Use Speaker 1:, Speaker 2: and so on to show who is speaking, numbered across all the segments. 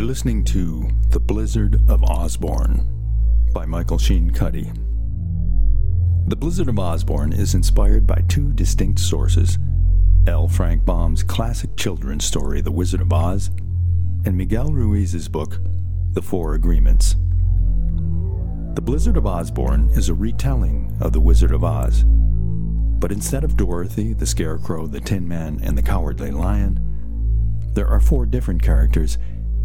Speaker 1: You're listening to The Blizzard of Osborne by Michael Sheen Cuddy. The Blizzard of Osborne is inspired by two distinct sources L. Frank Baum's classic children's story, The Wizard of Oz, and Miguel Ruiz's book, The Four Agreements. The Blizzard of Osborne is a retelling of The Wizard of Oz, but instead of Dorothy, the Scarecrow, the Tin Man, and the Cowardly Lion, there are four different characters,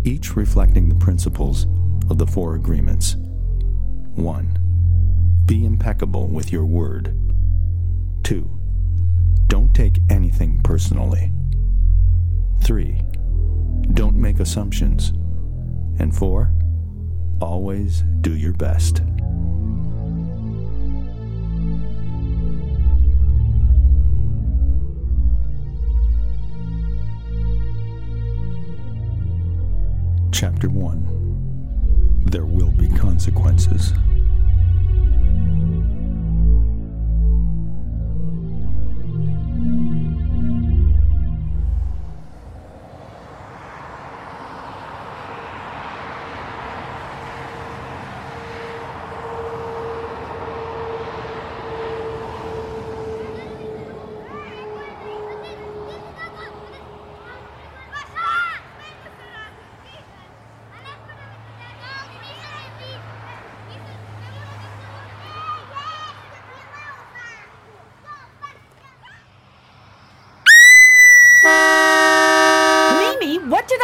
Speaker 1: each reflecting the principles of the Four Agreements. 1. Be impeccable with your word. 2. Don't take anything personally. 3. Don't make assumptions. And 4. Always do your best. Chapter 1 There Will Be Consequences.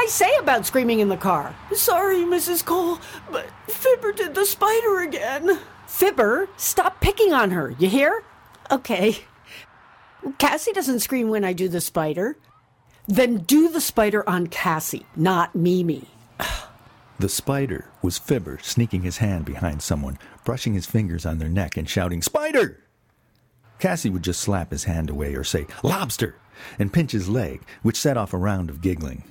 Speaker 2: I say about screaming in the car? Sorry, Mrs. Cole, but Fibber did the spider again. Fibber, stop picking on her, you hear? Okay. Cassie doesn't scream when I do the spider. Then do the spider on Cassie, not Mimi.
Speaker 1: The spider was Fibber sneaking his hand behind someone, brushing his fingers on their neck and shouting, Spider! Cassie would just slap his hand away or say, Lobster! and pinch his leg, which set off a round of giggling.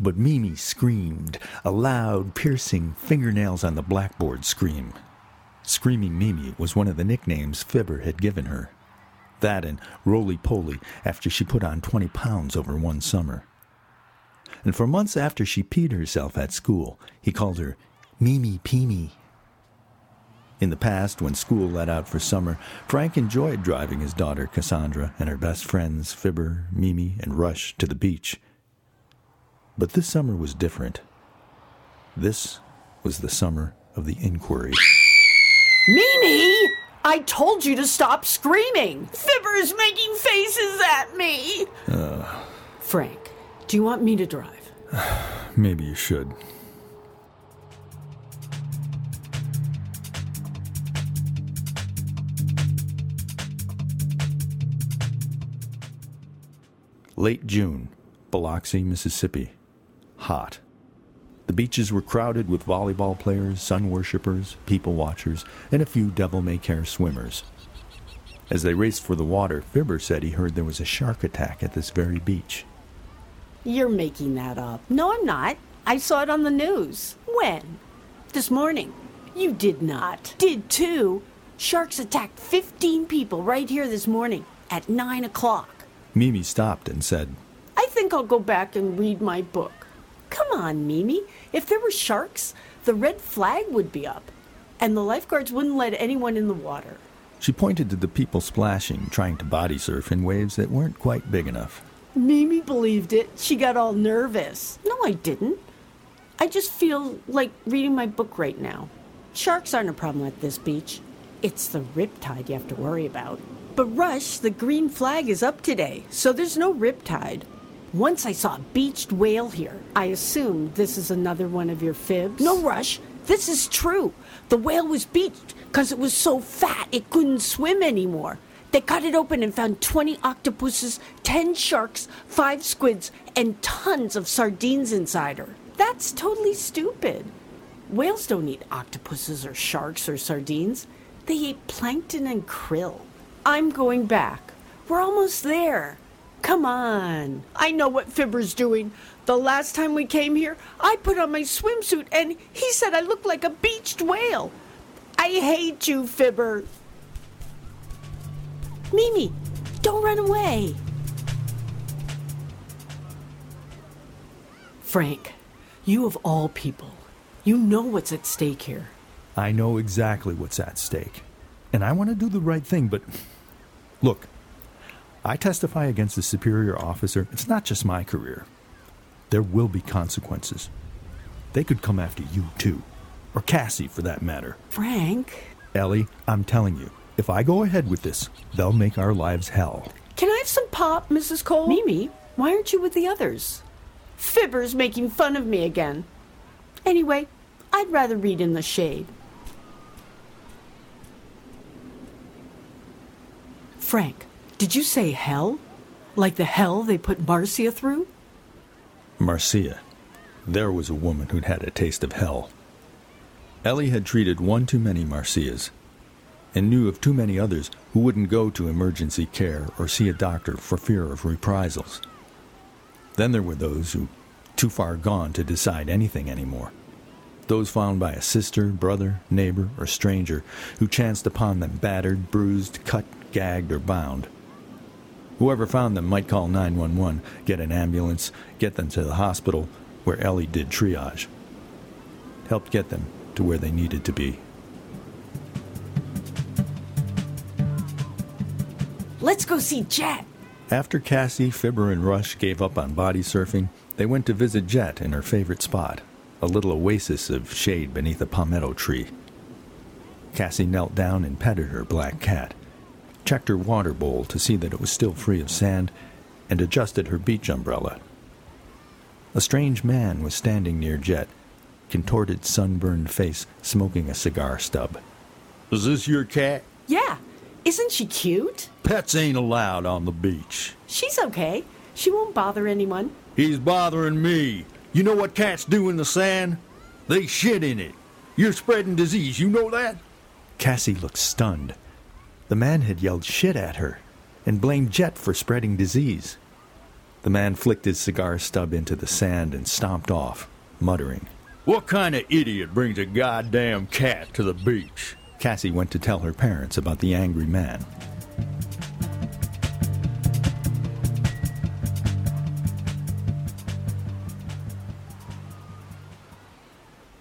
Speaker 1: But Mimi screamed, a loud, piercing, fingernails on the blackboard scream. Screaming Mimi was one of the nicknames Fibber had given her. That and roly poly after she put on 20 pounds over one summer. And for months after she peed herself at school, he called her Mimi Peemy. In the past, when school let out for summer, Frank enjoyed driving his daughter Cassandra and her best friends Fibber, Mimi, and Rush to the beach. But this summer was different. This was the summer of the inquiry.
Speaker 2: Mimi! I told you to stop screaming! Fibber's making faces at me! Uh. Frank, do you want me to drive?
Speaker 1: Maybe you should. Late June, Biloxi, Mississippi. Hot. The beaches were crowded with volleyball players, sun worshippers, people watchers, and a few devil may care swimmers. As they raced for the water, Fibber said he heard there was a shark attack at this very beach.
Speaker 2: You're making that up. No, I'm not. I saw it on the news. When? This morning. You did not. Did too. Sharks attacked 15 people right here this morning at 9 o'clock.
Speaker 1: Mimi stopped and said,
Speaker 2: I think I'll go back and read my book. Come on, Mimi. If there were sharks, the red flag would be up, and the lifeguards wouldn't let anyone in the water.
Speaker 1: She pointed to the people splashing, trying to body surf in waves that weren't quite big enough.
Speaker 2: Mimi believed it. She got all nervous. No, I didn't. I just feel like reading my book right now. Sharks aren't a problem at this beach. It's the riptide you have to worry about. But Rush, the green flag is up today, so there's no riptide. Once I saw a beached whale here. I assume this is another one of your fibs. No, Rush, this is true. The whale was beached because it was so fat it couldn't swim anymore. They cut it open and found 20 octopuses, 10 sharks, 5 squids, and tons of sardines inside her. That's totally stupid. Whales don't eat octopuses or sharks or sardines. They eat plankton and krill. I'm going back. We're almost there. Come on. I know what Fibber's doing. The last time we came here, I put on my swimsuit and he said I looked like a beached whale. I hate you, Fibber. Mimi, don't run away. Frank, You of all people, you know what's at stake here.
Speaker 1: I know exactly what's at stake. And I want to do the right thing, but look, I testify against a superior officer. It's not just my career. There will be consequences. They could come after you, too. Or Cassie, for that matter.
Speaker 2: Frank.
Speaker 1: Ellie, I'm telling you, if I go ahead with this, they'll make our lives hell.
Speaker 2: Can I have some pop, Mrs. Cole? Mimi, why aren't you with the others? Fibber's making fun of me again. Anyway, I'd rather read in the shade. Frank, did you say hell? Like the hell they put Marcia through?
Speaker 1: Marcia. There was a woman who'd had a taste of hell. Ellie had treated one too many Marcias, and knew of too many others who wouldn't go to emergency care or see a doctor for fear of reprisals. Then there were those who too far gone to decide anything anymore. Those found by a sister, brother, neighbor, or stranger who chanced upon them battered, bruised, cut, gagged, or bound. Whoever found them might call 911, get an ambulance, get them to the hospital where Ellie did triage. Helped get them to where they needed to be.
Speaker 2: Let's go see Jet.
Speaker 1: After Cassie, Fibber, and Rush gave up on body surfing, they went to visit Jet in her favorite spot, a little oasis of shade beneath a palmetto tree. Cassie knelt down and petted her black cat, checked her water bowl to see that it was still free of sand, and adjusted her beach umbrella. A strange man was standing near Jet, contorted, sunburned face smoking a cigar stub. Is this your cat?
Speaker 2: Yeah. Isn't she cute?
Speaker 1: Pets ain't allowed on the beach.
Speaker 2: She's okay. She won't bother anyone.
Speaker 1: He's bothering me. You know what cats do in the sand? They shit in it. You're spreading disease, you know that? Cassie looked stunned. The man had yelled shit at her and blamed Jet for spreading disease. The man flicked his cigar stub into the sand and stomped off, muttering. What kind of idiot brings a goddamn cat to the beach? Cassie went to tell her parents about the angry man.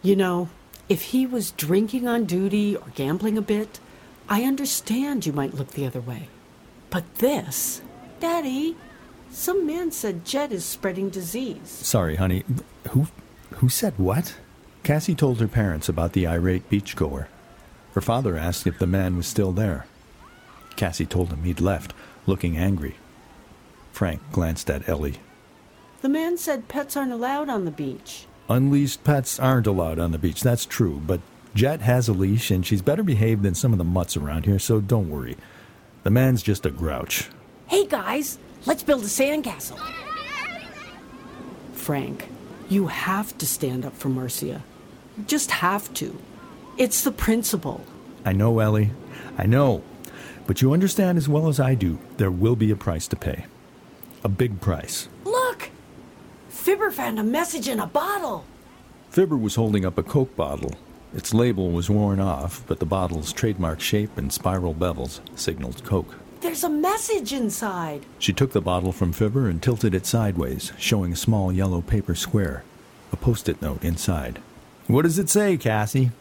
Speaker 2: You know, if he was drinking on duty or gambling a bit, I understand you might look the other way. But this, Daddy, some man said Jet is spreading disease.
Speaker 1: Sorry, honey. Who who said what? Cassie told her parents about the irate beachgoer. Her father asked if the man was still there. Cassie told him he'd left, looking angry. Frank glanced at Ellie.
Speaker 2: The man said pets aren't allowed on the beach.
Speaker 1: Unleashed pets aren't allowed on the beach, that's true, but Jet has a leash and she's better behaved than some of the mutts around here, so don't worry. The man's just a grouch.
Speaker 2: Hey guys, let's build a sandcastle. Frank, you have to stand up for Marcia. You just have to. It's the principle.
Speaker 1: I know, Ellie. I know. But you understand as well as I do, there will be a price to pay. A big price.
Speaker 2: Look! Fibber found a message in a bottle.
Speaker 1: Fibber was holding up a Coke bottle. Its label was worn off, but the bottle's trademark shape and spiral bevels signaled Coke.
Speaker 2: There's a message inside.
Speaker 1: She took the bottle from Fibber and tilted it sideways, showing a small yellow paper square, a post it note inside. What does it say, Cassie?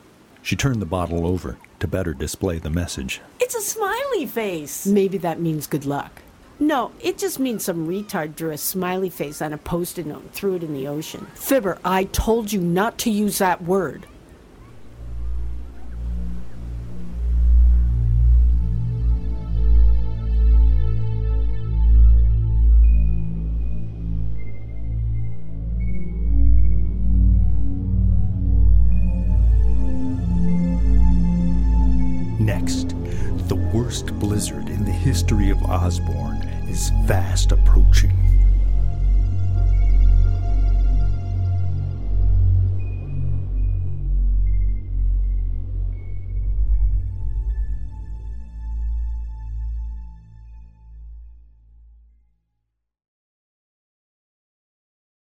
Speaker 1: She turned the bottle over to better display the message.
Speaker 2: It's a smiley face. Maybe that means good luck. No, it just means some retard drew a smiley face on a post it note and threw it in the ocean. Fibber, I told you not to use that word.
Speaker 1: Of Osborne is fast approaching.